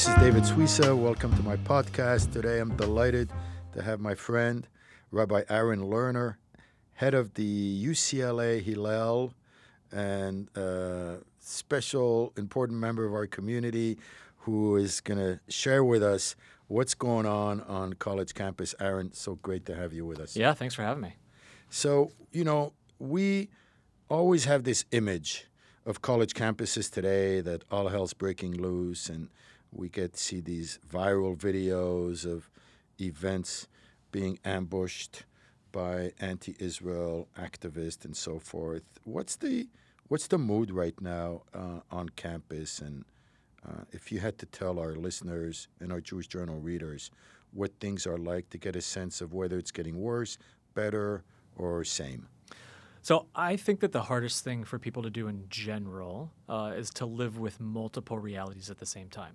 This is David Suissa. Welcome to my podcast. Today I'm delighted to have my friend, Rabbi Aaron Lerner, head of the UCLA Hillel and uh, special important member of our community who is going to share with us what's going on on college campus. Aaron, so great to have you with us. Yeah, thanks for having me. So, you know, we always have this image of college campuses today that all hell's breaking loose and we get to see these viral videos of events being ambushed by anti-Israel activists and so forth. What's the what's the mood right now uh, on campus? And uh, if you had to tell our listeners and our Jewish Journal readers what things are like to get a sense of whether it's getting worse, better, or same. So I think that the hardest thing for people to do in general uh, is to live with multiple realities at the same time.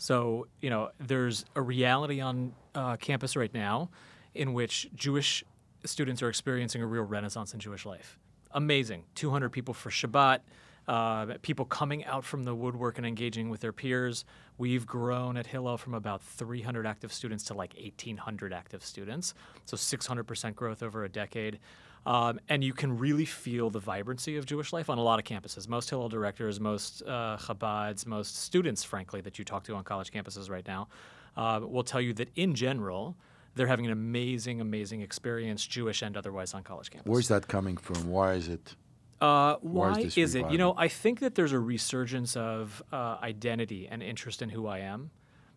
So you know, there's a reality on uh, campus right now in which Jewish students are experiencing a real renaissance in Jewish life. Amazing, 200 people for Shabbat. Uh, people coming out from the woodwork and engaging with their peers. We've grown at Hillel from about 300 active students to like 1,800 active students. So 600% growth over a decade. Um, and you can really feel the vibrancy of Jewish life on a lot of campuses. Most Hillel directors, most uh, Chabads, most students, frankly, that you talk to on college campuses right now, uh, will tell you that in general, they're having an amazing, amazing experience, Jewish and otherwise, on college campus. Where's that coming from? Why is it? Uh, why, Why is is it? You know. I think that there's a resurgence of uh, identity and interest in who I am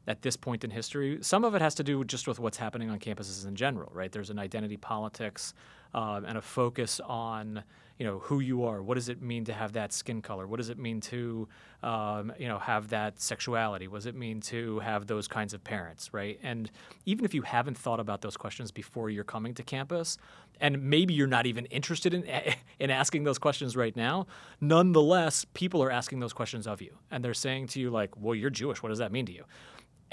at this point in history. Some of it has to do just with what's happening on campuses in general, right? There's an identity politics um, and a focus on you know who you are. What does it mean to have that skin color? What does it mean to um, you know have that sexuality? What does it mean to have those kinds of parents, right? And even if you haven't thought about those questions before you're coming to campus, and maybe you're not even interested in in asking those questions right now, nonetheless, people are asking those questions of you, and they're saying to you like, "Well, you're Jewish. What does that mean to you?"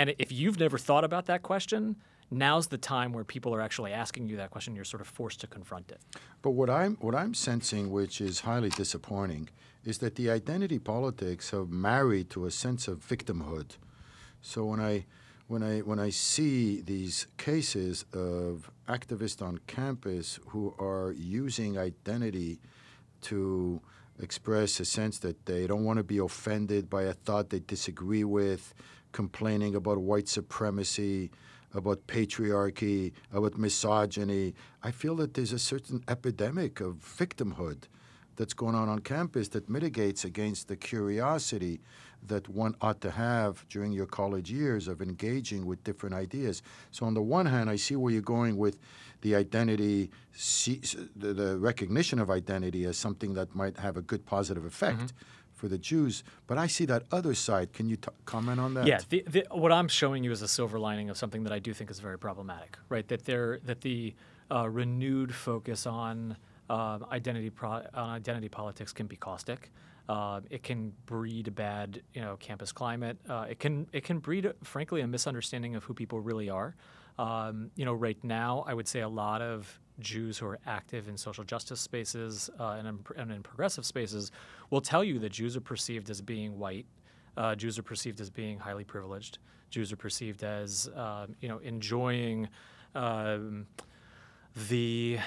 And if you've never thought about that question, now's the time where people are actually asking you that question. You're sort of forced to confront it. But what I'm what I'm sensing, which is highly disappointing, is that the identity politics have married to a sense of victimhood. So when I when I when I see these cases of activists on campus who are using identity to express a sense that they don't want to be offended by a thought they disagree with, complaining about white supremacy, about patriarchy, about misogyny. I feel that there's a certain epidemic of victimhood that's going on on campus that mitigates against the curiosity that one ought to have during your college years of engaging with different ideas. So, on the one hand, I see where you're going with the identity, the, recognition of identity as something that might have a good positive effect mm-hmm. For the Jews. But I see that other side. Can you t- comment on that? Yeah, the, the, what I'm showing you is a silver lining of something that I do think is very problematic, right? That there that the uh, renewed focus on um, identity pro- on identity politics can be caustic. Uh, it can breed a bad, you know, campus climate. Uh, it can it can breed, frankly, a misunderstanding of who people really are. Um, you know, right now, I would say a lot of Jews who are active in social justice spaces uh, and, in, and in progressive spaces will tell you that Jews are perceived as being white. Uh, Jews are perceived as being highly privileged. Jews are perceived as, um, you know, enjoying um, the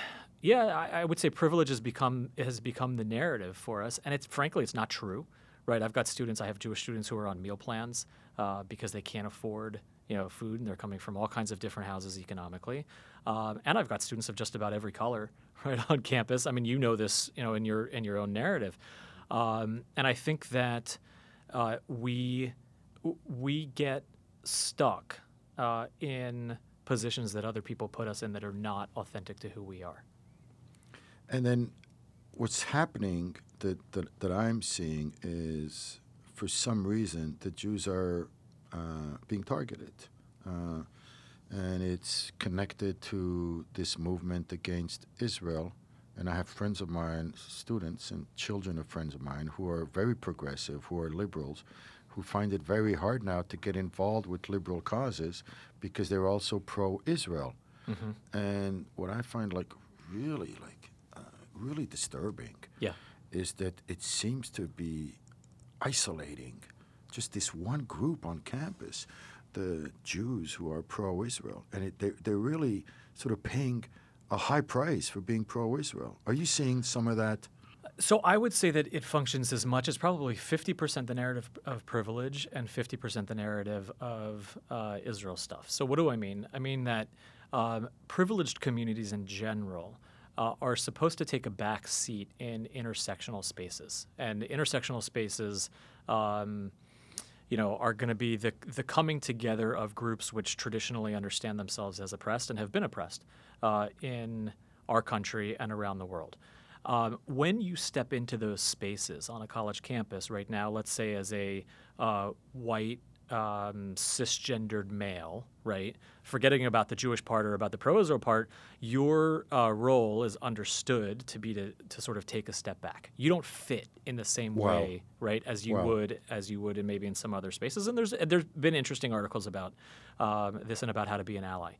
yeah, I, I would say privilege has become has become the narrative for us, and it's frankly it's not true, right? I've got students, I have Jewish students who are on meal plans uh, because they can't afford you know food, and they're coming from all kinds of different houses economically, um, and I've got students of just about every color right on campus. I mean, you know this, you know, in your in your own narrative, um, and I think that uh, we we get stuck uh, in positions that other people put us in that are not authentic to who we are. And then what's happening that, that, that I'm seeing is for some reason the Jews are being targeted. Uh, and it's connected to this movement against Israel. And I have friends of mine, students and children of friends of mine, who are very progressive, who are liberals, who find it very hard now to get involved with liberal causes because they're also pro Israel. And what I find like really, like, uh, really disturbing Yeah. is that it seems to be isolating just this one group on campus, the Jews who are pro-Israel, and it, they, they're really sort of paying a high price for being pro-Israel. Are you seeing some of that? So I would say that it functions as much as probably 50% the narrative of privilege and 50% the narrative of uh, Israel stuff. So what do I mean? I mean that um, privileged communities in general uh, are supposed to take a back seat in intersectional spaces, and intersectional spaces. Um, you know, are going to be the the coming together of groups which traditionally understand themselves as oppressed and have been oppressed uh, in our country and around the world. Um, when you step into those spaces on a college campus right now, let's say as a uh, white um, cisgendered male, right? Forgetting about the Jewish part or about the pro-Israel part, your uh, role is understood to be to, to sort of take a step back. You don't fit in the same Wow. way, right, as you Wow. would as you would in maybe in some other spaces. And there's there's been interesting articles about um, this and about how to be an ally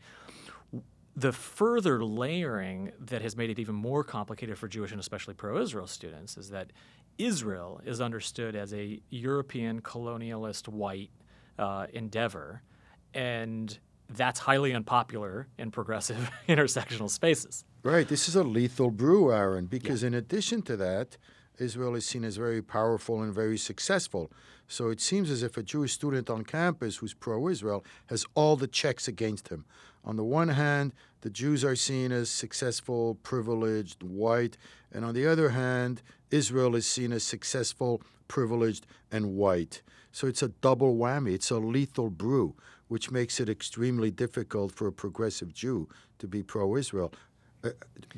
the further layering that has made it even more complicated for Jewish and especially pro Israel students is that Israel is understood as a European colonialist white uh, endeavor, and that's highly unpopular in progressive intersectional spaces. Right. This is a lethal brew, Aaron, because in addition to that, Israel is seen as very powerful and very successful. So it seems as if a Jewish student on campus who's pro Israel has all the checks against him. On the one hand, the Jews are seen as successful, privileged, white, and on the other hand, Israel is seen as successful, privileged, and white. So it's a double whammy. It's a lethal brew, which makes it extremely difficult for a progressive Jew to be pro Israel. Uh,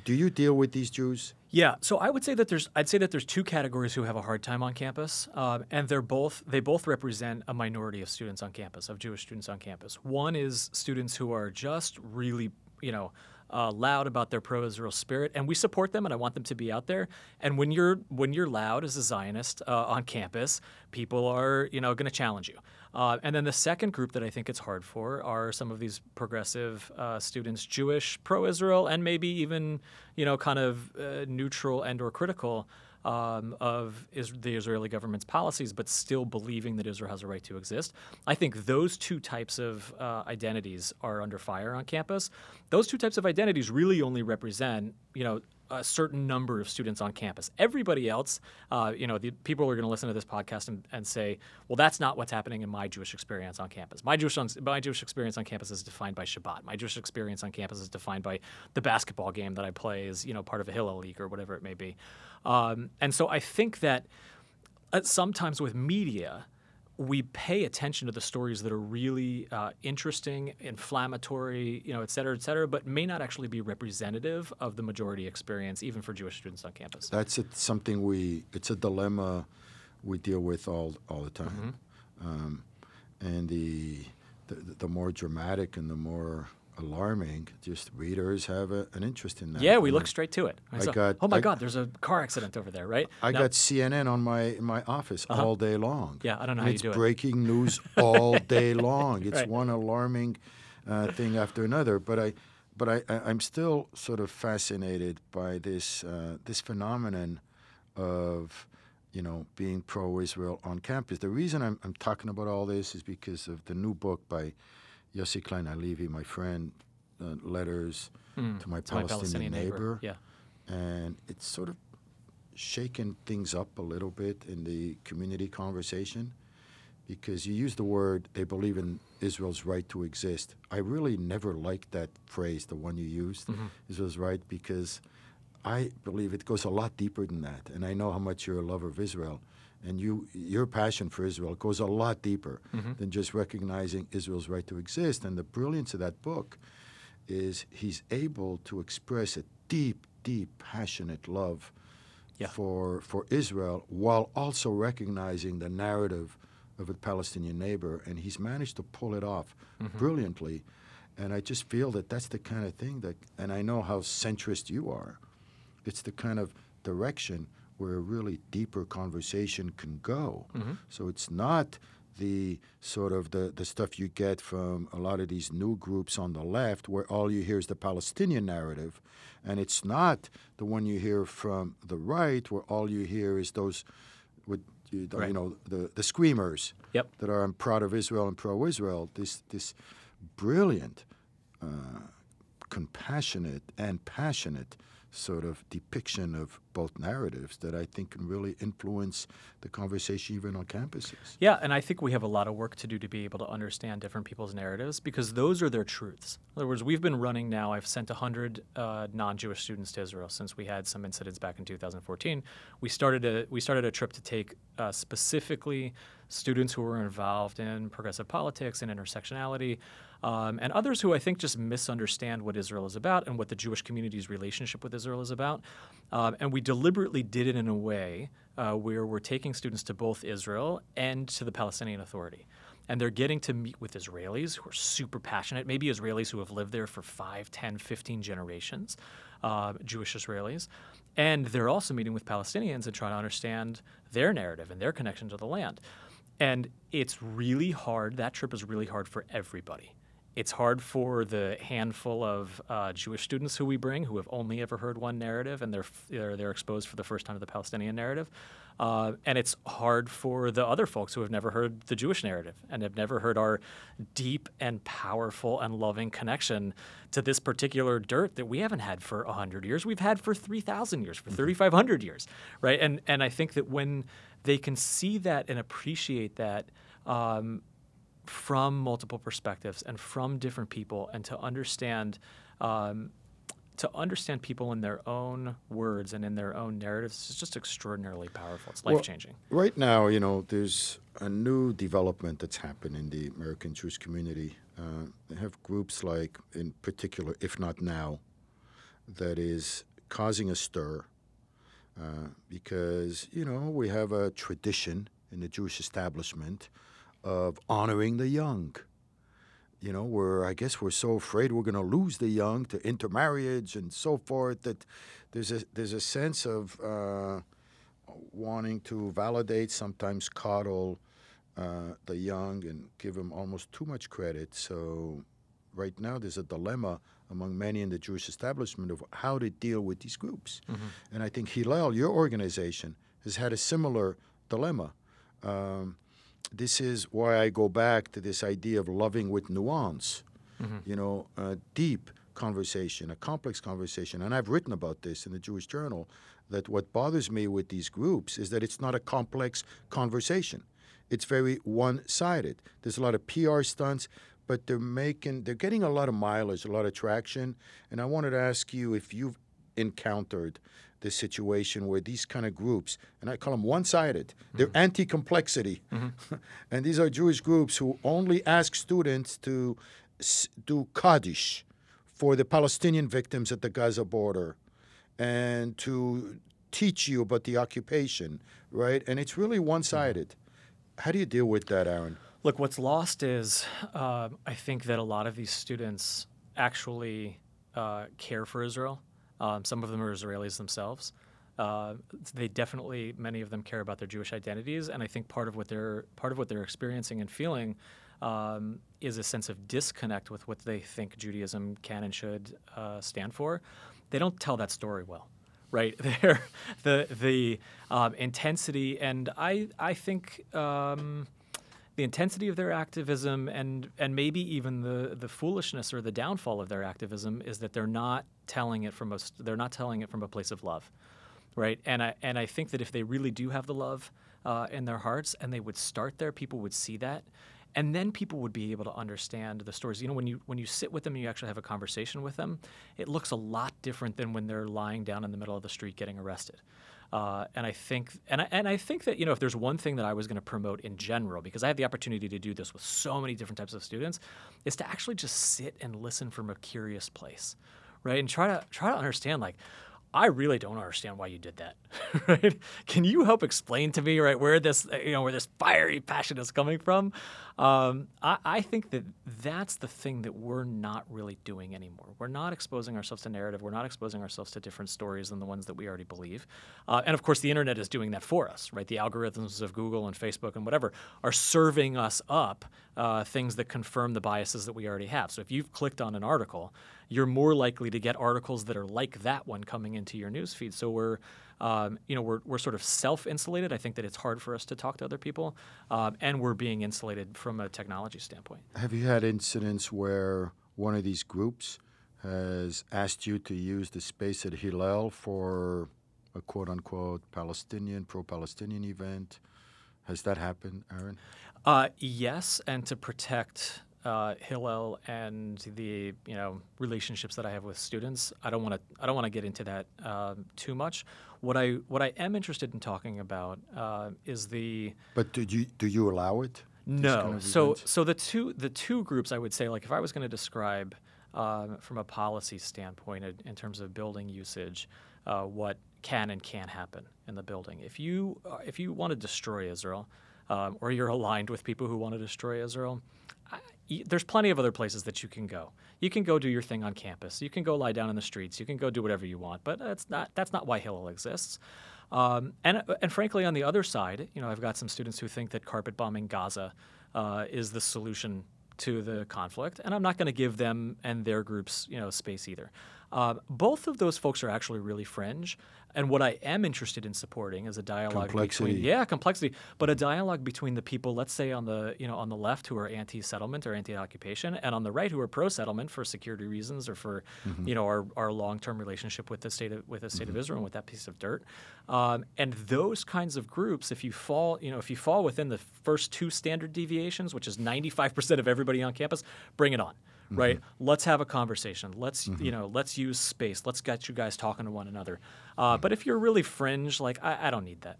do you deal with these Jews? Yeah, so I would say that there's I'd say that there's two categories who have a hard time on campus, um, and they're both they both represent a minority of students on campus, of Jewish students on campus. One is students who are just really you know uh, loud about their pro-Israel spirit, and we support them, and I want them to be out there. And when you're when you're loud as a Zionist uh, on campus, people are you know going to challenge you. Uh, and then the second group that I think it's hard for are some of these progressive uh, students, Jewish, pro-Israel, and maybe even you know kind of uh, neutral and or critical um, of is- the Israeli government's policies, but still believing that Israel has a right to exist. I think those two types of uh, identities are under fire on campus. Those two types of identities really only represent you know a certain number of students on campus. Everybody else, uh, you know, the people are going to listen to this podcast and, and say, well, that's not what's happening in my Jewish experience on campus. My Jewish, my Jewish experience on campus is defined by Shabbat. My Jewish experience on campus is defined by the basketball game that I play as, you know, part of a Hillel League or whatever it may be. Um, and so I think that uh, sometimes with media, we pay attention to the stories that are really uh, interesting, inflammatory, you know, et cetera, et cetera, but may not actually be representative of the majority experience, even for Jewish students on campus. That's it, something we. It's a dilemma we deal with all all the time, um, and the, the the more dramatic and the more alarming, just readers have a, an interest in that. Yeah, we And look straight to it. I saw, got- oh my I- God, there's a car accident over there, right? I Now- got CNN on my in my office all day long. Yeah, I don't know and how you it's do it. It's breaking news all day long. It's Right. one alarming uh, thing after another. But I, but I, I, I'm still sort of fascinated by this uh, this phenomenon of you know being pro-Israel on campus. The reason I'm, I'm talking about all this is because of the new book by Yossi Klein Halevi, my friend, uh, letters Mm, to my my Palestinian, neighbor Yeah. and it's sort of shaken things up a little bit in the community conversation because you use the word they believe in Israel's right to exist. I really never liked that phrase, the one you used, Israel's right, because I believe it goes a lot deeper than that. And I know how much you're a lover of Israel. And you, your passion for Israel goes a lot deeper mm-hmm. than just recognizing Israel's right to exist. And the brilliance of that book is he's able to express a deep, deep, passionate love Yeah. for for Israel while also recognizing the narrative of a Palestinian neighbor, and he's managed to pull it off mm-hmm. brilliantly. And I just feel that that's the kind of thing that, and I know how centrist you are. It's the kind of direction where a really deeper conversation can go. So it's not the sort of the, the stuff you get from a lot of these new groups on the left where all you hear is the Palestinian narrative. And it's not the one you hear from the right where all you hear is those what you, Right. know the the screamers Yep. that are proud of Israel and pro-Israel. This this brilliant, uh, compassionate and passionate sort of depiction of both narratives that I think can really influence the conversation even on campuses. Yeah, and I think we have a lot of work to do to be able to understand different people's narratives because those are their truths. In other words, we've been running now, I've sent 100 uh, non Jewish students to Israel since we had some incidents back in 2014. We started a, we started a trip to take uh, specifically students who were involved in progressive politics and intersectionality. Um, and others who I think just misunderstand what Israel is about and what the Jewish community's relationship with Israel is about. Um, and we deliberately did it in a way uh, where we're taking students to both Israel and to the Palestinian Authority. And they're getting to meet with Israelis who are super passionate, maybe Israelis who have lived there for 5, 10, 15 generations, uh, Jewish Israelis. And they're also meeting with Palestinians and trying to understand their narrative and their connection to the land. And it's really hard. That trip is really hard for everybody. It's hard for the handful of uh, Jewish students who we bring who have only ever heard one narrative and they're, they're, they're exposed for the first time to the Palestinian narrative. Uh, and it's hard for the other folks who have never heard the Jewish narrative and have never heard our deep and powerful and loving connection to this particular dirt that we haven't had for 100 years. We've had for 3,000 years, for 3,500 years, right? And, and I think that when they can see that and appreciate that, um, from multiple perspectives and from different people and to understand um, to understand people in their own words and in their own narratives is just extraordinarily powerful it's life changing Right now, you know, there's a new development that's happened in the American Jewish community. Uh, they have groups like, in particular, IfNotNow, that is causing a stir uh, because, you know, we have a tradition in the Jewish establishment of honoring the young. You know, where I guess we're so afraid we're going to lose the young to intermarriage and so forth that there's a there's a sense of uh, wanting to validate, sometimes coddle uh, the young and give them almost too much credit. So, right now, there's a dilemma among many in the Jewish establishment of how to deal with these groups. And I think Hillel, your organization, has had a similar dilemma. Um, this is why I go back to this idea of loving with nuance, mm-hmm. you know, a deep conversation, a complex conversation. And I've written about this in the Jewish Journal that what bothers me with these groups is that it's not a complex conversation. It's very one-sided. There's a lot of PR stunts, but they're making they're getting a lot of mileage, a lot of traction. And I wanted to ask you if you've encountered this situation where these kind of groups, and I call them one-sided, they're anti-complexity, and these are Jewish groups who only ask students to s- do kaddish for the Palestinian victims at the Gaza border, and to teach you about the occupation, right? And it's really one-sided. How do you deal with that, Aaron? Look, what's lost is uh, I think that a lot of these students actually uh, care for Israel. Um, some of them are Israelis themselves. Uh, they definitely, many of them care about their Jewish identities, and I think part of what they're part of what they're experiencing and feeling um, is a sense of disconnect with what they think Judaism can and should uh, stand for. They don't tell that story well right there the the um, intensity and i i think um, the intensity of their activism and and maybe even the the foolishness or the downfall of their activism is that they're not telling it from a they're not telling it from a place of love right? And i and i think that if they really do have the love uh, in their hearts and they would start there people would see that. And then people would be able to understand the stories. You know when you when you sit with them and you actually have a conversation with them it looks a lot different than when they're lying down in the middle of the street getting arrested uh, and I think, and I, and I think that you know, if there's one thing that I was going to promote in general, because I have the opportunity to do this with so many different types of students, is to actually just sit and listen from a curious place, right, and try to try to understand like. I really don't understand why you did that. Right? Can you help explain to me, right, where this, you know, where this fiery passion is coming from? Um, I, I think that that's the thing that we're not really doing anymore. We're not exposing ourselves to narrative. We're not exposing ourselves to different stories than the ones that we already believe. Uh, and of course, the internet is doing that for us, right? The algorithms of Google and Facebook and whatever are serving us up uh, things that confirm the biases that we already have. So if you've clicked on an article you're more likely to get articles that are like that one coming into your newsfeed. So we're um, you know, we're, we're sort of self-insulated. I think that it's hard for us to talk to other people, um, and we're being insulated from a technology standpoint. Have you had incidents where one of these groups has asked you to use the space at Hillel for a quote-unquote Palestinian, pro-Palestinian event? Has that happened, Aaron? Uh, yes, and to protect uh, Hillel and the you know relationships that I have with students. I don't want to I don't want to get into that um, too much. What I what I am interested in talking about uh, is the. But do you do you allow it? No. Kind of so so the two the two groups I would say like if I was going to describe uh, from a policy standpoint in, in terms of building usage, uh, what can and can't happen in the building. If you uh, if you want to destroy Israel, um, or you're aligned with people who want to destroy Israel, there's plenty of other places that you can go. You can go do your thing on campus. You can go lie down in the streets. You can go do whatever you want. But that's not that's not why Hillel exists. Um, and and frankly, on the other side, you know, I've got some students who think that carpet bombing Gaza uh, is the solution to the conflict, and I'm not going to give them and their groups, you know, space either. Uh, both of those folks are actually really fringe, and what I am interested in supporting is a dialogue complexity. between yeah complexity, but a dialogue between the people, let's say on the you know on the left who are anti-settlement or anti-occupation, and on the right who are pro-settlement for security reasons or for mm-hmm. you know our, our long-term relationship with the state of with the state mm-hmm. of Israel and with that piece of dirt. Um, and those kinds of groups, if you fall you know if you fall within the first two standard deviations, which is 95% of everybody on campus, bring it on. Mm-hmm. right? Let's have a conversation. Let's mm-hmm. you know, let's use space. Let's get you guys talking to one another. Uh, but if you're really fringe, like I, I don't need that.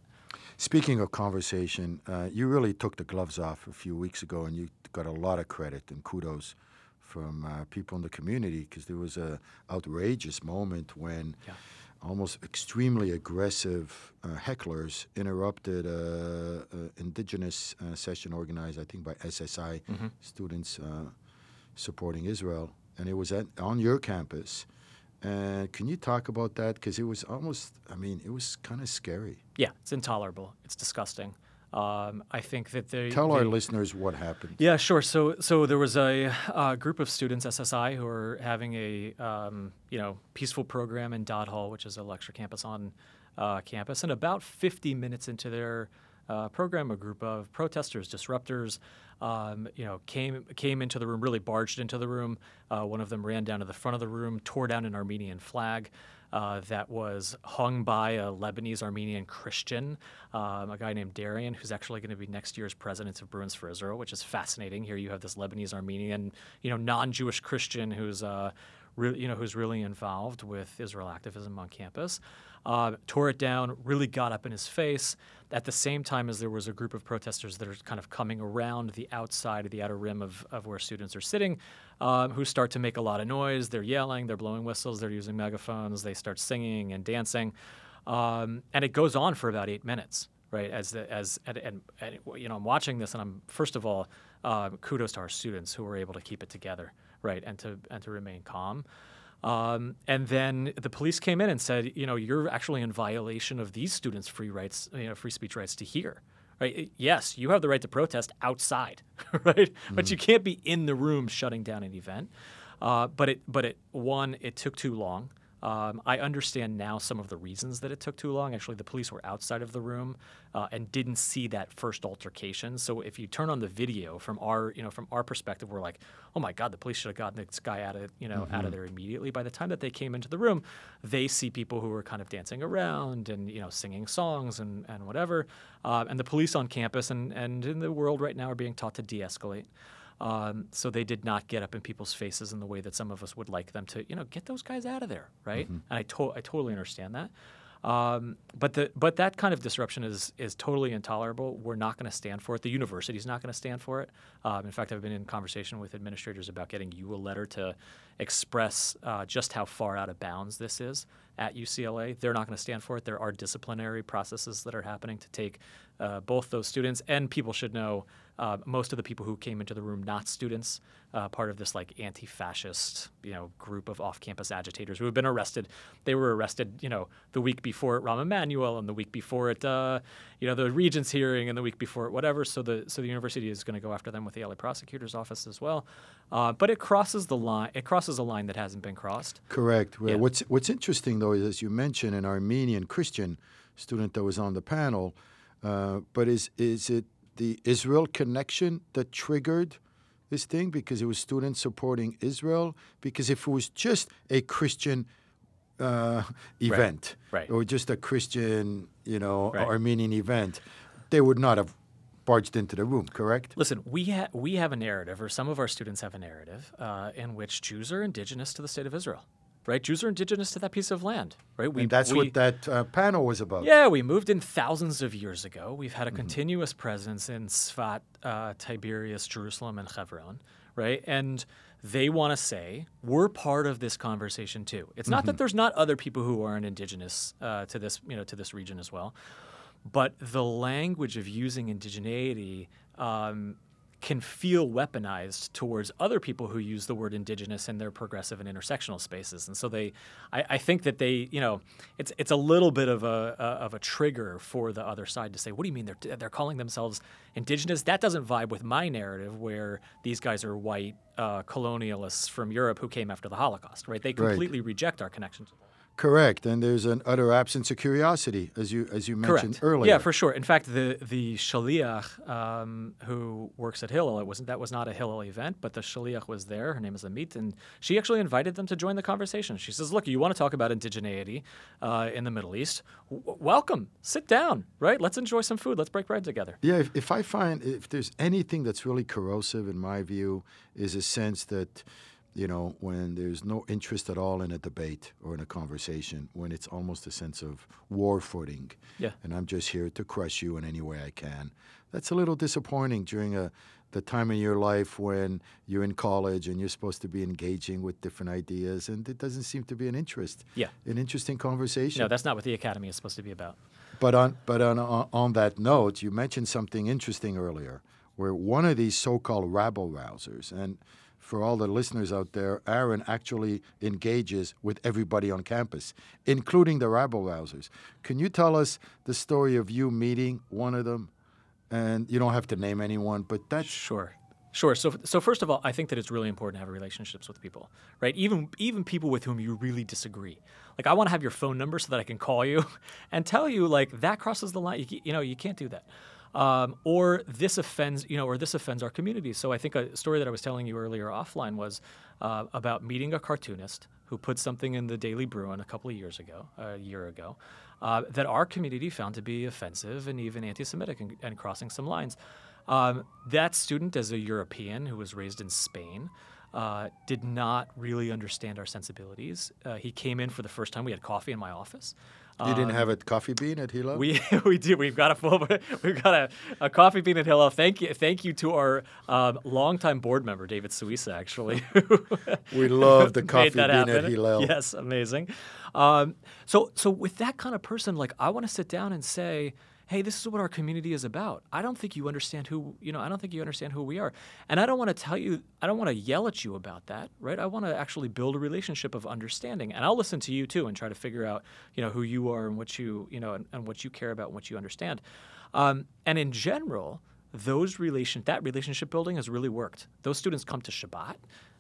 Speaking of conversation, uh, you really took the gloves off a few weeks ago, and you got a lot of credit and kudos from uh, people in the community because there was a outrageous moment when. Yeah almost extremely aggressive uh, hecklers interrupted an indigenous uh, session organized, I think, by SSI mm-hmm. students uh, supporting Israel, and it was at, on your campus. And can you talk about that? Because it was almost, I mean, it was kind of scary. Yeah, it's intolerable. It's disgusting. Um, I think that they tell they, our listeners what happened. Yeah, sure. So, so there was a, a group of students, SSI, who were having a um, you know peaceful program in Dodd Hall, which is a lecture campus on uh, campus, and about 50 minutes into their uh, program, a group of protesters, disruptors, um, you know, came came into the room, really barged into the room. Uh, one of them ran down to the front of the room, tore down an Armenian flag. Uh, that was hung by a Lebanese Armenian Christian, um, a guy named Darian, who's actually going to be next year's president of Bruins for Israel, which is fascinating. Here you have this Lebanese Armenian, you know, non-Jewish Christian who's, uh, re- you know, who's really involved with Israel activism on campus uh, tore it down, really got up in his face. At the same time as there was a group of protesters that are kind of coming around the outside of the outer rim of, of where students are sitting, um, who start to make a lot of noise. They're yelling, they're blowing whistles, they're using megaphones, they start singing and dancing. Um, and it goes on for about eight minutes, right? As the, as and, and, and, you know, I'm watching this, and I'm first of all, uh, kudos to our students who were able to keep it together, right, and to and to remain calm. Um, and then the police came in and said, you know, you're actually in violation of these students' free rights, you know, free speech rights to hear. Right? Yes, you have the right to protest outside, right? Mm-hmm. But you can't be in the room shutting down an event. Uh, but it, but it, one, it took too long. Um, I understand now some of the reasons that it took too long. Actually, the police were outside of the room uh, and didn't see that first altercation. So if you turn on the video from our, you know, from our perspective, we're like, oh my God, the police should have gotten this guy out of, you know, mm-hmm. out of there immediately. By the time that they came into the room, they see people who were kind of dancing around and you know singing songs and and whatever. Uh, and the police on campus and and in the world right now are being taught to de-escalate. Um, so they did not get up in people's faces in the way that some of us would like them to. You know, get those guys out of there, right? Mm-hmm. And I, to- I totally understand that. Um, but the but that kind of disruption is is totally intolerable. We're not going to stand for it. The university is not going to stand for it. Um, in fact, I've been in conversation with administrators about getting you a letter to express uh, just how far out of bounds this is at UCLA. They're not going to stand for it. There are disciplinary processes that are happening to take uh, both those students, and people should know uh, most of the people who came into the room not students, uh, part of this like anti-fascist you know group of off-campus agitators who have been arrested. They were arrested you know the week before at Rahm Emanuel and the week before at uh, you know the Regents hearing and the week before at whatever. So the so the university is going to go after them with the LA prosecutor's office as well. Uh, but it crosses the line. It crosses a line that hasn't been crossed. Correct. Well, Yeah. What's What's interesting though is, as you mentioned, an Armenian Christian student that was on the panel. Uh, but is is it the Israel connection that triggered this thing because it was students supporting Israel? Because if it was just a Christian uh, event right. or just a Christian, you know, Right. Armenian event, they would not have barged into the room. Correct. Listen, we ha- we have a narrative, or some of our students have a narrative, uh, in which Jews are indigenous to the state of Israel, right? Jews are indigenous to that piece of land, right? We, and that's we- what that uh, panel was about. Yeah, we moved in thousands of years ago. We've had a Mm-hmm. continuous presence in Sfat, uh, Tiberias, Jerusalem, and Hebron, right? And they want to say we're part of this conversation too. It's not Mm-hmm. that there's not other people who aren't indigenous uh, to this, you know, to this region as well, but the language of using indigeneity. Um, can feel weaponized towards other people who use the word indigenous in their progressive and intersectional spaces, and so they, I, I think that they, you know, it's it's a little bit of a, a of a trigger for the other side to say, what do you mean they're they're calling themselves indigenous? That doesn't vibe with my narrative, where these guys are white uh, colonialists from Europe who came after the Holocaust, right? They completely reject our connection to them. Correct. And there's an utter absence of curiosity, as you as you mentioned Correct. earlier. Yeah, for sure. In fact, the the shaliach um, who works at Hillel, it wasn't that was not a Hillel event, but the shaliach was there. Her name is Amit, and she actually invited them to join the conversation. She says, "Look, you want to talk about indigeneity uh, in the Middle East? W- welcome. Sit down. Right? Let's enjoy some food. Let's break bread together." Yeah, if, if I find if there's anything that's really corrosive in my view, is a sense that, you know, when there's no interest at all in a debate or in a conversation, when it's almost a sense of war footing, Yeah. and I'm just here to crush you in any way I can. That's a little disappointing during a the time in your life when you're in college and you're supposed to be engaging with different ideas, and it doesn't seem to be an interest. Yeah. an interesting conversation. No, that's not what the academy is supposed to be about. But on but on on on that note, you mentioned something interesting earlier, where one of these so-called rabble rousers, and for all the listeners out there, Aaron actually engages with everybody on campus, including the rabble rousers. Can you tell us the story of you meeting one of them? And you don't have to name anyone, but that's Sure. Sure. So, so first of all, I think that it's really important to have relationships with people, right? Even even people with whom you really disagree. Like, I want to have your phone number so that I can call you and tell you like that crosses the line. You, you know, you can't do that. Um, or this offends, you know, or this offends our community. So I think a story that I was telling you earlier offline was uh, about meeting a cartoonist who put something in the Daily Bruin a couple of years ago, a year ago, uh, that our community found to be offensive and even anti-Semitic and, and crossing some lines. Um, that student, as a European who was raised in Spain, uh, did not really understand our sensibilities. Uh, he came in for the first time. We had coffee in my office. You didn't have a coffee bean at Hillel. Um, We we do. We've got a full. We've got a, a coffee bean at Hillel. Thank you. Thank you to our um, longtime board member David Suissa. Actually, We love the coffee bean at happen. Hillel. Yes, amazing. Um, so so with that kind of person, like I want to sit down and say. Hey, this is what our community is about. I don't think you understand who, you know, I don't think you understand who we are. And I don't want to tell you, I don't want to yell at you about that, right? I want to actually build a relationship of understanding. And I'll listen to you too and try to figure out, you know, who you are and what you, you know, and, and what you care about and what you understand. Um, and in general, those relation that relationship building has really worked. Those students come to Shabbat.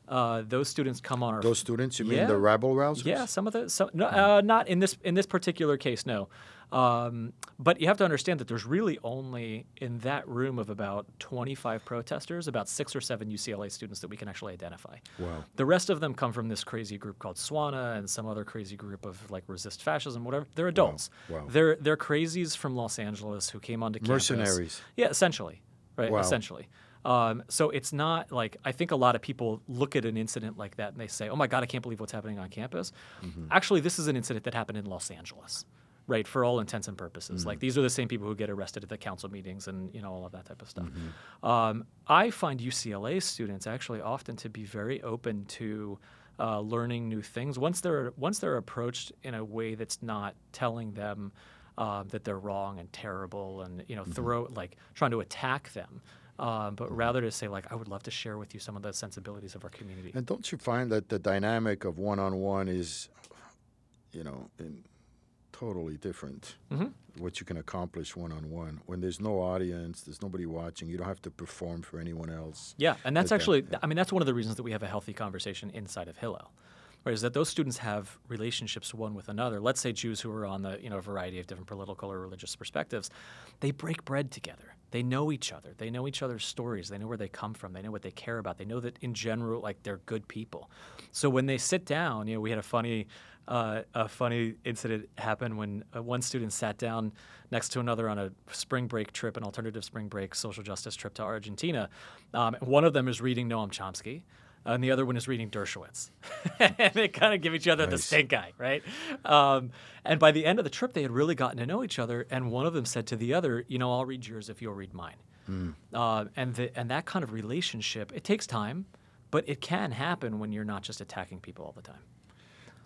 Uh, those students come on our Those students, you mean Yeah. the rabble rousers? yeah, some of the some, no, uh, not in this in this particular case, no. Um, but you have to understand that there's really only in that room of about 25 protesters, about six or seven UCLA students that we can actually identify. Wow. The rest of them come from this crazy group called SWANA and some other crazy group of like resist fascism, whatever. They're adults. Wow. They're they're crazies from Los Angeles who came onto campus. Mercenaries. Yeah, essentially, right? Wow. Essentially. Um, so it's not like I think a lot of people look at an incident like that and they say, "Oh my God, I can't believe what's happening on campus." Mm-hmm. Actually, this is an incident that happened in Los Angeles, right? For all intents and purposes, Mm-hmm. like these are the same people who get arrested at the council meetings and you know all of that type of stuff. Mm-hmm. Um, I find UCLA students actually often to be very open to. Uh, learning new things once they're once they're approached in a way that's not telling them uh, that they're wrong and terrible and you know throw like trying to attack them um, but rather to say like I would love to share with you some of the sensibilities of our community. And don't you find that the dynamic of one-on-one is, you know, in totally different? Mhm. What you can accomplish one-on-one when there's no audience, there's nobody watching. You don't have to perform for anyone else. Yeah, and that's Okay, actually, yeah. I mean, that's one of the reasons that we have a healthy conversation inside of Hillel, right? Is that those students have relationships one with another. Let's say Jews who are on the, you know, a variety of different political or religious perspectives, they break bread together. They know each other. They know each other's stories. They know where they come from. They know what they care about. They know that in general, like they're good people. So when they sit down, you know, we had a funny, uh, a funny incident happened when uh, one student sat down next to another on a spring break trip, an alternative spring break social justice trip to Argentina. Um, one of them is reading Noam Chomsky. And the other one is reading Dershowitz. and they kind of give each other the stink eye, right? Um, and by the end of the trip, they had really gotten to know each other. And one of them said to the other, You know, I'll read yours if you'll read mine. Uh, and, the, and that kind of relationship, it takes time, but it can happen when you're not just attacking people all the time.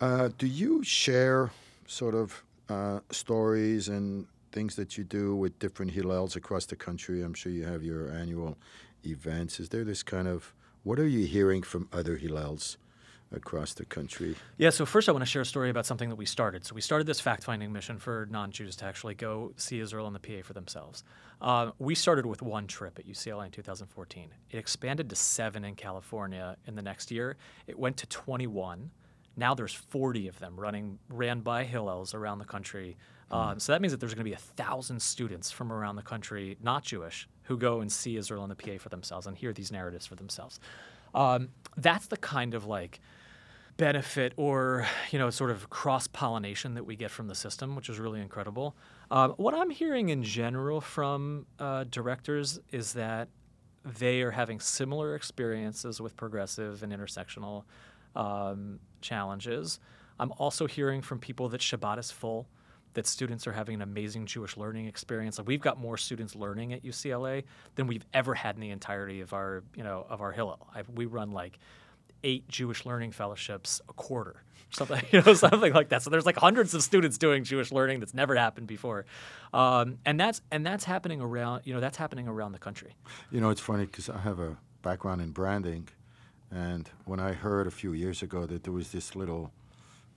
Uh, do you share sort of uh, stories and things that you do with different Hillels across the country? I'm sure you have your annual events. Is there this kind of what are you hearing from other Hillels across the country? Yeah, so first I want to share a story about something that we started. So we started this fact finding mission for non Jews to actually go see Israel and the PA for themselves. Uh, we started with one trip at UCLA in 2014. It expanded to seven in California in the next year. It went to 21. Now there's 40 of them running, ran by Hillels around the country. Um, so that means that there's going to be a thousand students from around the country, not Jewish, who go and see Israel and the PA for themselves and hear these narratives for themselves. Um, that's the kind of like benefit or you know sort of cross pollination that we get from the system, which is really incredible. Um, what I'm hearing in general from uh, directors is that they are having similar experiences with progressive and intersectional um, challenges. I'm also hearing from people that Shabbat is full, that students are having an amazing Jewish learning experience. Like we've got more students learning at UCLA than we've ever had in the entirety of our, you know, of our Hillel. I, we run like eight Jewish learning fellowships a quarter, something, you know, something like that. So there's like hundreds of students doing Jewish learning that's never happened before, um, and that's and that's happening around, you know, that's happening around the country. You know, it's funny because I have a background in branding, and when I heard a few years ago that there was this little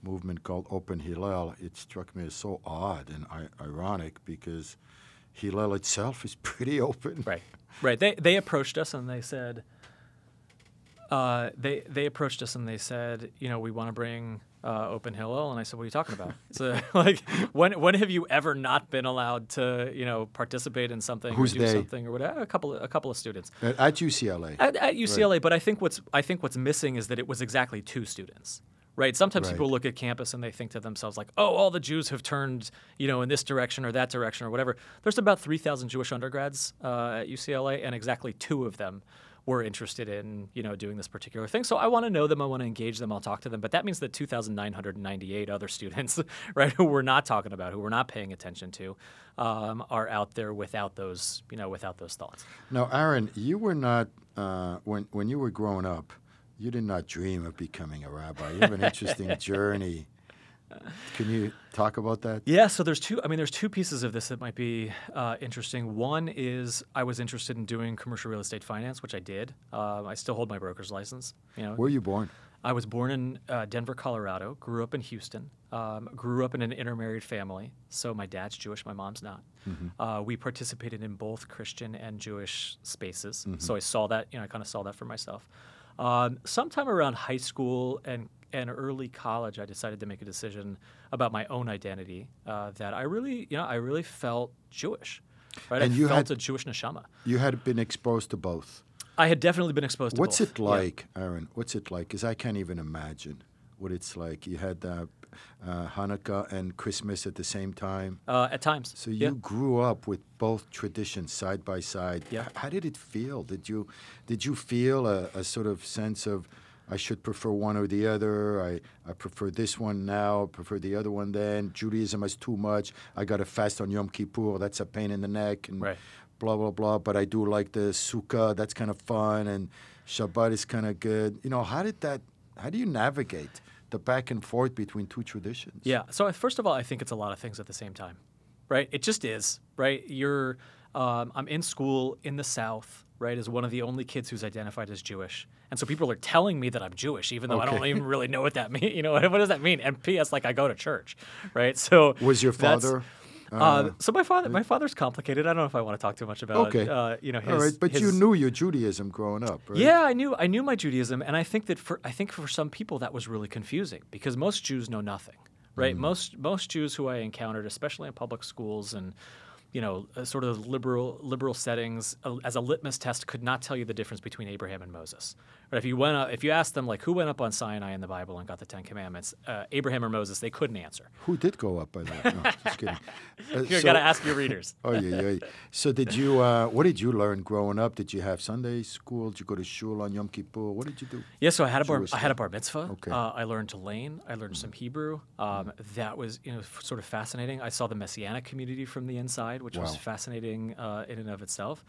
movement called Open Hillel, it struck me as so odd and ironic because Hillel itself is pretty open. Right. Right. They they approached us and they said. Uh, they they approached us and they said, you know, we want to bring uh, Open Hillel, and I said, what are you talking about? so like, when when have you ever not been allowed to, you know, participate in something Who's or do they? something or whatever? A couple of, a couple of students At, at UCLA. at, at UCLA. But I think what's I think what's missing is that it was exactly two students. Right. Sometimes Right. people look at campus and they think to themselves like, "Oh, all the Jews have turned, you know, in this direction or that direction or whatever." There's about 3,000 Jewish undergrads uh, at UCLA, and exactly two of them were interested in, you know, doing this particular thing. So I want to know them. I want to engage them. I'll talk to them. But that means that 2,998 other students, right, who we're not talking about, who we're not paying attention to, um, are out there without those, you know, without those thoughts. Now, Aaron, you were not, uh, when, when you were growing up, you did not dream of becoming a rabbi. You have an interesting journey. Can you talk about that? Yeah, so there's two. I mean, there's two pieces of this that might be uh, interesting. One is I was interested in doing commercial real estate finance, which I did. Uh, I still hold my broker's license. You know, Where were you born? I was born in uh, Denver, Colorado. Grew up in Houston. Um, grew up in an intermarried family. So my dad's Jewish, my mom's not. Uh, we participated in both Christian and Jewish spaces. So I saw that. You know, I kind of saw that for myself. Um, sometime around high school and and early college, I decided to make a decision about my own identity. Uh, that I really, you know, I really felt Jewish. Right? And I you felt had- a Jewish neshama. You had been exposed to both. I had definitely been exposed to both. What's both. it Yeah. like, Aaron? What's it like? Because I can't even imagine what it's like. You had uh, uh, Hanukkah and Christmas at the same time. Uh, at times. So you Yeah. grew up with both traditions side by side. Yeah. How did it feel? Did you did you feel a, a sort of sense of I should prefer one or the other? I, I prefer this one now, prefer the other one then. Judaism is too much. I got to fast on Yom Kippur. That's a pain in the neck. And Right. blah blah blah. But I do like the Sukkah. That's kind of fun, and Shabbat is kind of good. You know, how did that? How do you navigate the back and forth between two traditions? Yeah. So first of all, I think it's a lot of things at the same time, right? It just is, right? You're Um, I'm in school in the South, right, as one of the only kids who's identified as Jewish. And so people are telling me that I'm Jewish, even though I don't even really know what that means. You know, what does that mean? And P.S. Like I go to church, right? So Was your father? Uh, so my father, my father's complicated. I don't know if I want to talk too much about. Okay. Uh, you know, his, All right, but you knew your Judaism growing up, right? yeah, I knew I knew my Judaism, and I think that for I think for some people that was really confusing because most Jews know nothing, right? Most most Jews who I encountered, especially in public schools and you know uh, sort of liberal liberal settings, uh, as a litmus test, could not tell you the difference between Abraham and Moses. Right? If you went up, if you asked them like who went up on Sinai in the Bible and got the Ten Commandments, uh, Abraham or Moses, they couldn't answer. Who did go up by that? No, just kidding. Uh, You so- got to ask your readers. Oh yeah, yeah. So did you? Uh, what did you learn growing up? Did you have Sunday school? Did you go to shul on Yom Kippur? What did you do? Yeah, so I had a bar, I had a bar mitzvah. Okay. Uh, I learned to leyn. I learned some Hebrew. Um, that was you know sort of fascinating. I saw the messianic community from the inside, which was fascinating uh, in and of itself.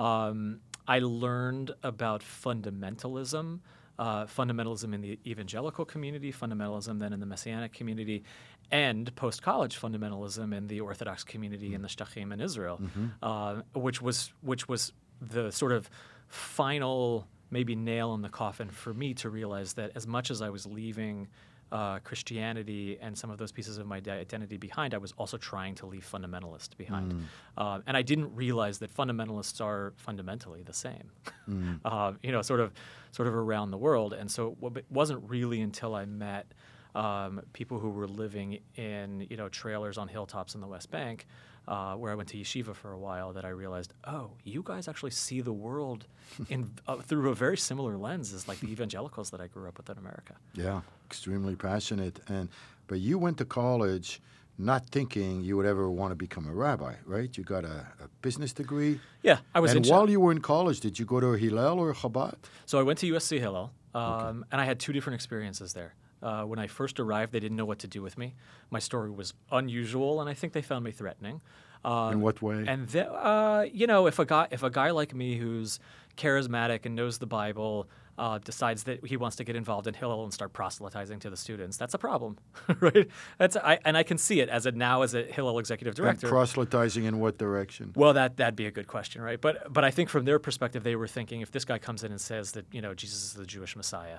Um, I learned about fundamentalism. Uh, fundamentalism in the evangelical community, fundamentalism then in the messianic community, and post college fundamentalism in the Orthodox community in the Shtachim in Israel, uh, which was which was the sort of final maybe nail in the coffin for me to realize that as much as I was leaving uh, Christianity and some of those pieces of my identity behind, I was also trying to leave fundamentalist behind. Uh, and I didn't realize that fundamentalists are fundamentally the same, uh, you know, sort of, sort of around the world. And so it wasn't really until I met um, people who were living in, you know, trailers on hilltops in the West Bank, uh, where I went to yeshiva for a while, that I realized, oh, you guys actually see the world in uh, through a very similar lens as like the evangelicals that I grew up with in America. Yeah, extremely passionate. And but you went to college not thinking you would ever want to become a rabbi, right? You got a, a business degree. Yeah, I was and while you were in college, did you go to Hillel or Chabad? So I went to USC Hillel, um, and I had two different experiences there. Uh, when I first arrived, they didn't know what to do with me. My story was unusual, and I think they found me threatening. Um, In what way? And the, uh, you know, if a guy if a guy like me who's charismatic and knows the Bible uh, decides that he wants to get involved in Hillel and start proselytizing to the students, that's a problem, right? That's I, and I can see it as a now as a Hillel executive And director. proselytizing in what direction? Well, that that'd be a good question, right? But but I think from their perspective, they were thinking if this guy comes in and says that you know Jesus is the Jewish Messiah,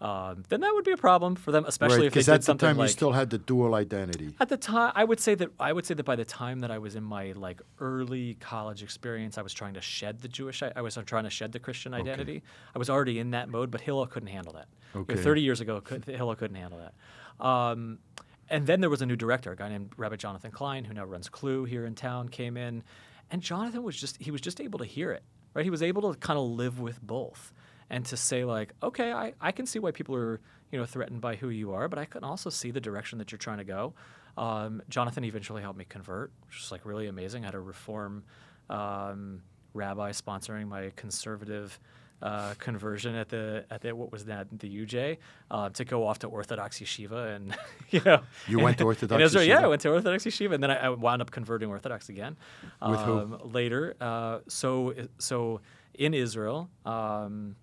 um, then that would be a problem for them, especially right, if they because did at the something time like you still had the dual identity. at the time. I would say that I would say that by the time that I was in my like early college experience, I was trying to shed the Jewish. I was trying to shed the Christian identity. I was already in that mode, but Hillel couldn't handle that. You know, Okay. Thirty years ago, could, Hillel couldn't handle that. Um, and then there was a new director, a guy named Rabbi Jonathan Klein, who now runs Clue here in town, came in, and Jonathan was just he was just able to hear it, right? He was able to kind of live with both and to say like, okay, I, I can see why people are you know threatened by who you are, but I can also see the direction that you're trying to go. Um, Jonathan eventually helped me convert, which was like really amazing. I had a reform um, rabbi sponsoring my conservative uh, conversion at the at the what was that the UJ uh, to go off to Orthodox yeshiva and you know You went to Orthodox Israel, Yeah. I went to Orthodox yeshiva, and then I, I wound up converting Orthodox again. With who? um, Later, uh, so so in Israel. Um,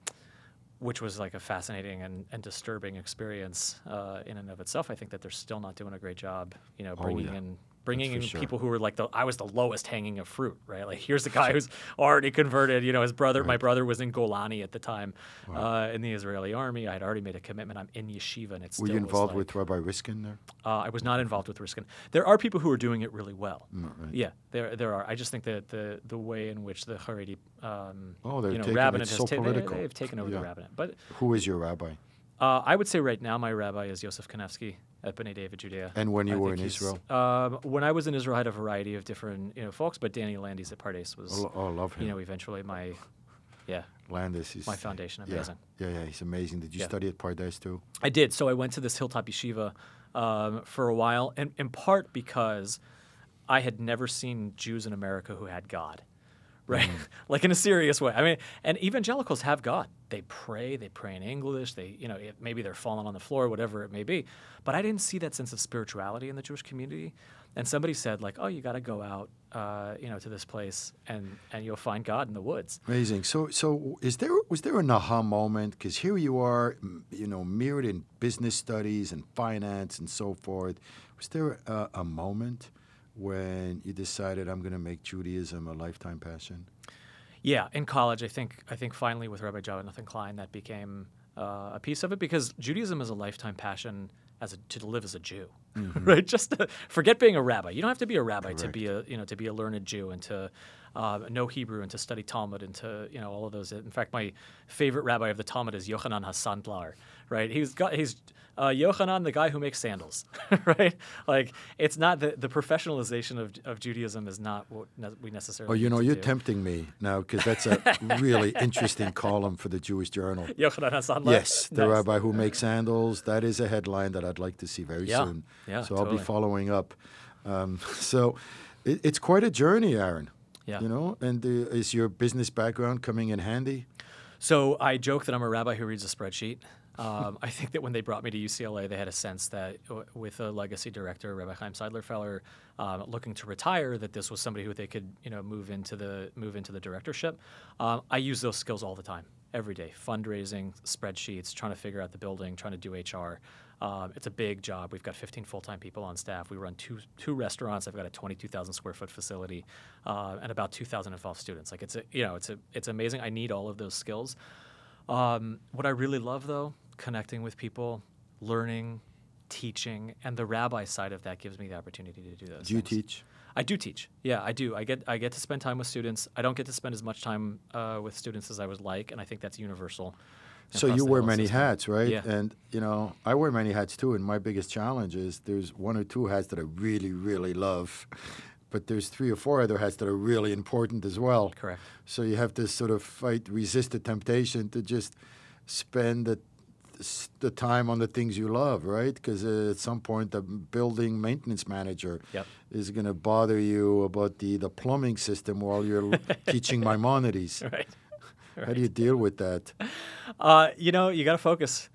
which was like a fascinating and, and disturbing experience uh, in and of itself. I think that they're still not doing a great job, you know, bringing Oh, yeah. in bringing in sure. people who were like the I was the lowest hanging of fruit, right? Like here's a guy who's already converted. You know, his brother, my brother was in Golani at the time uh, in the Israeli army. I had already made a commitment. I'm in yeshiva, and it's Were still you involved like- with Rabbi Riskin there? uh, I was not involved with Riskin. There are people who are doing it really well. Mm, right. Yeah, there there are. I just think that the the way in which the Haredi, um, Oh, they're you know, taking so has taken political. they, have taken over Yeah. the rabbinate. But Who is your rabbi? uh, I would say right now my rabbi is Yosef Kanevsky at B'nai David, Judea. And when you I were in Israel? Um, when I was in Israel, I had a variety of different you know folks, but Danny Landes at Pardes was Oh, oh, love him. you know eventually my yeah Landes is my foundation. Yeah, Amazing. yeah, yeah. He's amazing. Did you Yeah. study at Pardes too? I did. So I went to this hilltop yeshiva um, for a while, and in part because I had never seen Jews in America who had God, right? like in a serious way. I mean, and evangelicals have God. They pray. They pray in English. They, you know, it, maybe they're falling on the floor, whatever it may be. But I didn't see that sense of spirituality in the Jewish community. And somebody said, like, oh, you got to go out, uh, you know, to this place, and and you'll find God in the woods. Amazing. So, so is there was there an aha moment? Because here you are, you know, mirrored in business studies and finance and so forth. Was there a, a moment when you decided I'm going to make Judaism a lifetime passion? Yeah, in college, I think I think finally with Rabbi Jonathan Klein that became uh, a piece of it because Judaism is a lifetime passion as a, to live as a Jew, mm-hmm. right? Just to, forget being a rabbi. You don't have to be a rabbi Correct. to be a you know to be a learned Jew and to uh, know Hebrew and to study Talmud and to you know all of those. In fact, my favorite rabbi of the Talmud is Yochanan Hasandlar, right? He's got he's uh, Yochanan, the guy who makes sandals, right? Like it's not the, the professionalization of, of Judaism is not what ne- we necessarily. Oh, you know, you're do. tempting me now because that's a really interesting column for the Jewish Journal. Yochanan Hasandlar. Yes, the nice. rabbi who makes sandals. That is a headline that I'd like to see very yeah. soon. Yeah, so totally. I'll be following up. Um, so it, it's quite a journey, Aaron. Yeah. You know, and uh, is your business background coming in handy? So I joke that I'm a rabbi who reads a spreadsheet. Um, I think that when they brought me to UCLA, they had a sense that w- with a legacy director, Rabbi Chaim Seidler um, looking to retire, that this was somebody who they could, you know, move into the move into the directorship. Um, I use those skills all the time, every day: fundraising, spreadsheets, trying to figure out the building, trying to do HR. Um, it's a big job. We've got 15 full-time people on staff. We run two two restaurants. I've got a 22,000 square foot facility, uh, and about 2,000 involved students. Like it's a, you know it's a it's amazing. I need all of those skills. Um, what I really love though, connecting with people, learning, teaching, and the rabbi side of that gives me the opportunity to do those. Do you things. teach? I do teach. Yeah, I do. I get I get to spend time with students. I don't get to spend as much time uh, with students as I would like, and I think that's universal. So you wear many system. hats, right? Yeah. And you know, I wear many hats too. And my biggest challenge is there's one or two hats that I really, really love, but there's three or four other hats that are really important as well. Correct. So you have to sort of fight, resist the temptation to just spend the the time on the things you love, right? Because uh, at some point, the building maintenance manager yep. is going to bother you about the, the plumbing system while you're teaching Maimonides. Right. right. How do you deal with that? Uh, you know, you got to focus.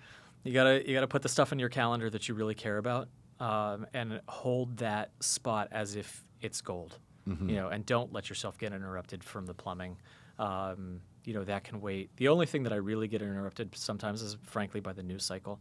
You gotta you gotta put the stuff in your calendar that you really care about, um, and hold that spot as if it's gold. Mm-hmm. You know, and don't let yourself get interrupted from the plumbing. Um, you know that can wait. The only thing that I really get interrupted sometimes is frankly by the news cycle.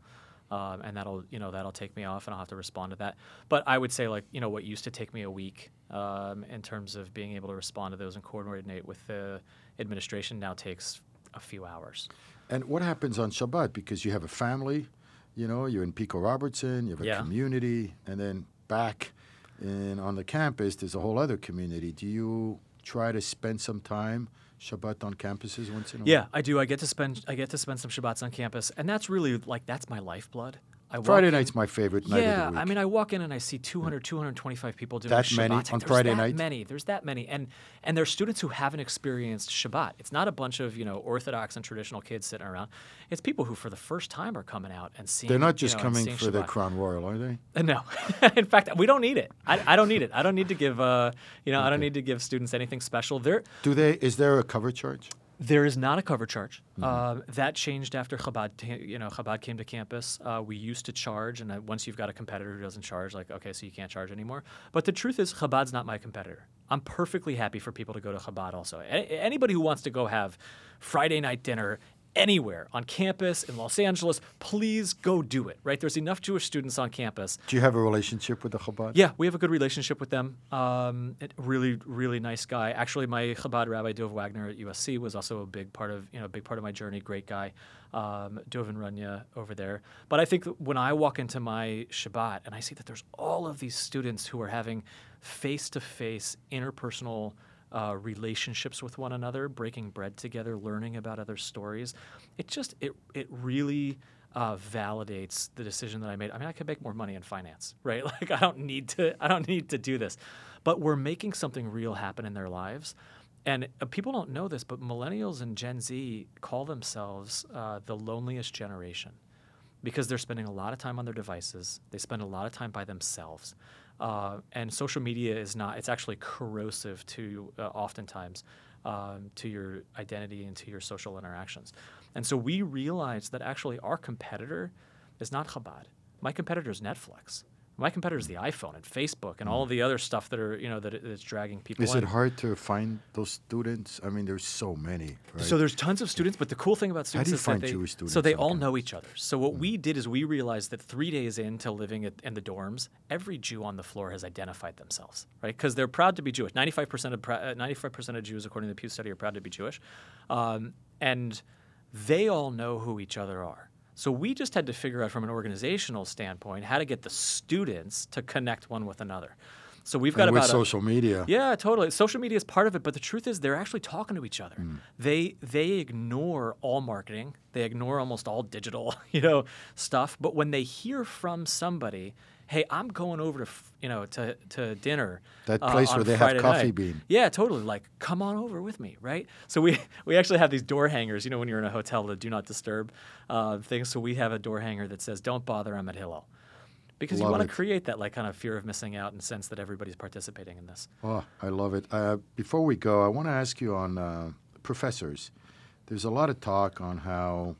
Um, and that'll you know that'll take me off, and I'll have to respond to that. But I would say like you know what used to take me a week um, in terms of being able to respond to those and coordinate with the administration now takes a few hours. And what happens on Shabbat? Because you have a family, you know, you're in Pico Robertson, you have a Yeah. community, and then back in on the campus, there's a whole other community. Do you try to spend some time Shabbat on campuses once in a Yeah, while? Yeah, I do. I get to spend I get to spend some Shabbats on campus, and that's really like that's my lifeblood. I Friday in- night's my favorite night yeah, of the week. I mean, I walk in and I see 200, 225 people doing That Shabbat. many on there's Friday that night? Many. There's that many, and and there's students who haven't experienced Shabbat. It's not a bunch of you know Orthodox and traditional kids sitting around. It's people who, for the first time, are coming out and seeing. They're not you just know, coming for the Crown Royal, are they? Uh, No, in fact, we don't need it. I, I don't need it. I don't need to give. Uh, you know, I don't need to give students anything special. They're Do they? Is there a cover charge? There is not a cover charge. Mm-hmm. Um, that changed after Chabad. You know, Chabad came to campus. Uh, we used to charge, and uh, once you've got a competitor who doesn't charge, like okay, so you can't charge anymore. But the truth is, Chabad's not my competitor. I'm perfectly happy for people to go to Chabad. Also, A- anybody who wants to go have Friday night dinner anywhere on campus in Los Angeles, please go do it. Right? There's enough Jewish students on campus. Do you have a relationship with the Chabad? Yeah, we have a good relationship with them. Um, really, really nice guy. Actually, my Chabad rabbi Dov Wagner at USC was also a big part of you know a big part of my journey. Great guy, um, Dov and Runya over there. But I think that when I walk into my Shabbat and I see that there's all of these students who are having face-to-face interpersonal uh, relationships with one another, breaking bread together, learning about other stories. It just it it really uh, validates the decision that I made. I mean, I could make more money in finance, right? Like I don't need to I don't need to do this, but we're making something real happen in their lives. And uh, people don't know this, but millennials and Gen Z call themselves uh, the loneliest generation because they're spending a lot of time on their devices. They spend a lot of time by themselves. Uh, and social media is not, it's actually corrosive to, uh, oftentimes, um, to your identity and to your social interactions. And so we realized that actually our competitor is not Chabad. My competitor is Netflix. My competitor is the iPhone and Facebook and all of the other stuff that are you know that is dragging people. Mm. Is in. it hard to find those students? I mean, there's so many. Right? So there's tons of students, but the cool thing about How students do you is find that they, so they all know each other. So what we did is we realized that three days into living at, in the dorms, every Jew on the floor has identified themselves, right? Because they're proud to be Jewish. 95% of pra- uh, 95% of Jews, according to the Pew Study, are proud to be Jewish, um, and they all know who each other are. So we just had to figure out from an organizational standpoint how to get the students to connect one with another. So we've got And with about a- social media. yeah, totally. Social media is part of it, but the truth is they're actually talking to each other. Mm. They they ignore all marketing. They ignore almost all digital, you know, stuff. But when they hear from somebody, hey, I'm going over to you know to to dinner. That uh, place where they have Coffee night." Bean. Yeah, totally. Like, come on over with me, right? So we we actually have these door hangers. You know, when you're in a hotel, the do not disturb uh, things. So we have a door hanger that says, "Don't bother, I'm at Hillel." Because you want to create that like kind of fear of missing out and sense that everybody's participating in this. Oh, I love it. Uh, before we go, I want to ask you on uh, professors. There's a lot of talk on how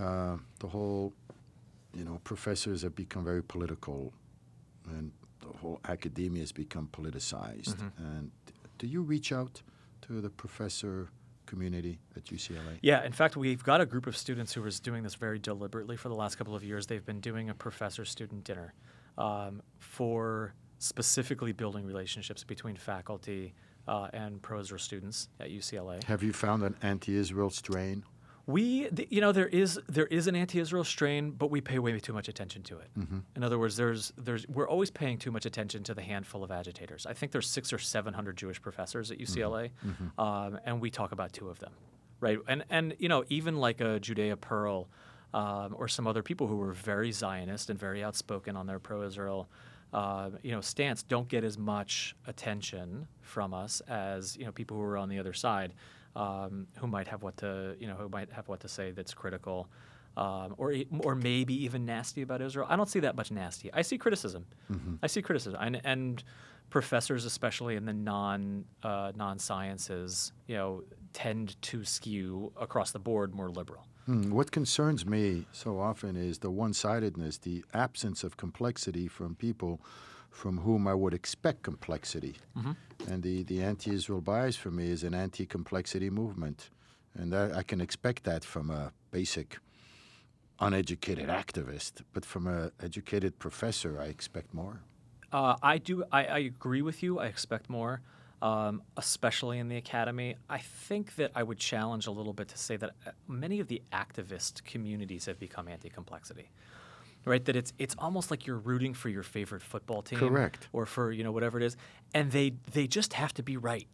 uh, the whole, you know, professors have become very political, and the whole academia has become politicized. And do you reach out to the professor community at UCLA? Yeah, in fact, we've got a group of students who is doing this very deliberately for the last couple of years. They've been doing a professor student dinner um, for specifically building relationships between faculty uh, and pros or students at UCLA. Have you found an anti-Israel strain? We, th- you know, there is there is an anti-Israel strain, but we pay way too much attention to it. In other words, there's there's we're always paying too much attention to the handful of agitators. I think there's six or seven hundred Jewish professors at UCLA, um, and we talk about two of them, right? And and you know, even like a Judea Pearl um, or some other people who were very Zionist and very outspoken on their pro-Israel. Uh, you know, stance don't get as much attention from us as you know people who are on the other side um, who might have what to you know who might have what to say that's critical, um, or or maybe even nasty about Israel. I don't see that much nasty. I see criticism. I see criticism, and, and professors, especially in the non uh, non sciences, you know, tend to skew across the board more liberal. Hmm, What concerns me so often is the one sidedness, the absence of complexity from people from whom I would expect complexity. And the, the anti Israel bias for me is an anti complexity movement. And that, I can expect that from a basic uneducated activist, but from an educated professor, I expect more. Uh, I do. I, I agree with you. I expect more, um, especially in the academy. I think that I would challenge a little bit to say that uh, many of the activist communities have become anti-complexity, right? That it's it's almost like you're rooting for your favorite football team, Correct. or for you know whatever it is, and they they just have to be right.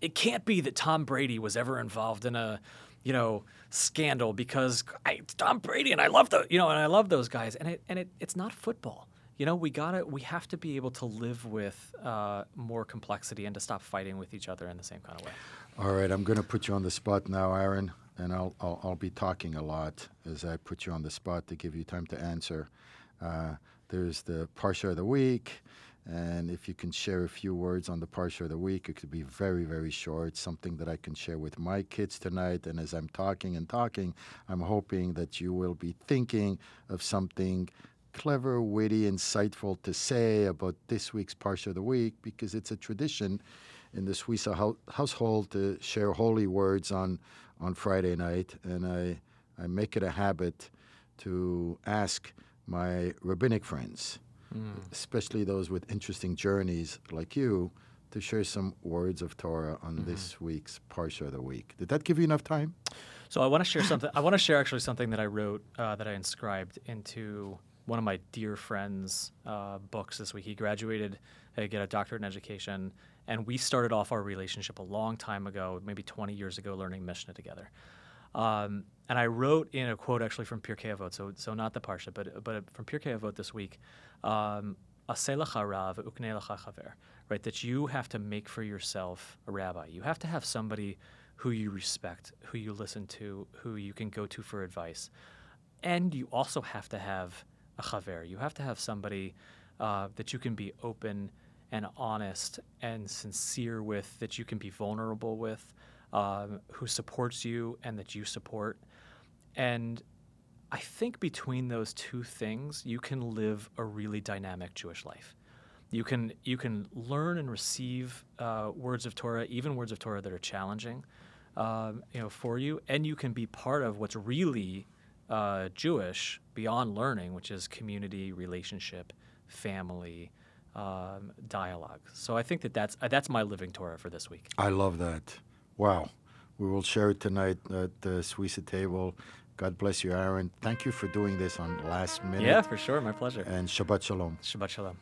It can't be that Tom Brady was ever involved in a you know scandal because I, it's Tom Brady and I love the you know and I love those guys and it and it, it's not football. You know, we gotta we have to be able to live with uh, more complexity and to stop fighting with each other in the same kind of way. All right, I'm going to put you on the spot now, Aaron, and I'll, I'll, I'll be talking a lot as I put you on the spot to give you time to answer. Uh, there's the Parsha of the Week, and if you can share a few words on the Parsha of the Week, it could be very, very short, something that I can share with my kids tonight. And as I'm talking and talking, I'm hoping that you will be thinking of something clever, witty, insightful to say about this week's Parsha of the Week because it's a tradition in the Swiss hou- household to share holy words on, on Friday night. And I, I make it a habit to ask my rabbinic friends, especially those with interesting journeys like you, to share some words of Torah on this week's Parsha of the Week. Did that give you enough time? So I want to share something. I want to share actually something that I wrote uh, that I inscribed into one of my dear friend's uh, books this week. He graduated, uh, get a doctorate in education, and we started off our relationship a long time ago, maybe 20 years ago, learning Mishnah together. Um, and I wrote in a quote actually from Pirkei Avot, so so not the parsha, but but from Pirkei Avot this week, um, right? That you have to make for yourself a rabbi. You have to have somebody who you respect, who you listen to, who you can go to for advice, and you also have to have a chaver. You have to have somebody uh, that you can be open and honest and sincere with, that you can be vulnerable with, um, who supports you and that you support. And I think between those two things, you can live a really dynamic Jewish life. You can you can learn and receive uh, words of Torah, even words of Torah that are challenging, um, you know, for you, and you can be part of what's really uh, Jewish beyond learning, which is community, relationship, family, um, dialogue. So I think that that's uh, that's my living Torah for this week. I love that. Wow. We will share it tonight at the Suissa table. God bless you, Aaron. Thank you for doing this on last minute. Yeah, for sure. My pleasure. And Shabbat Shalom. Shabbat shalom.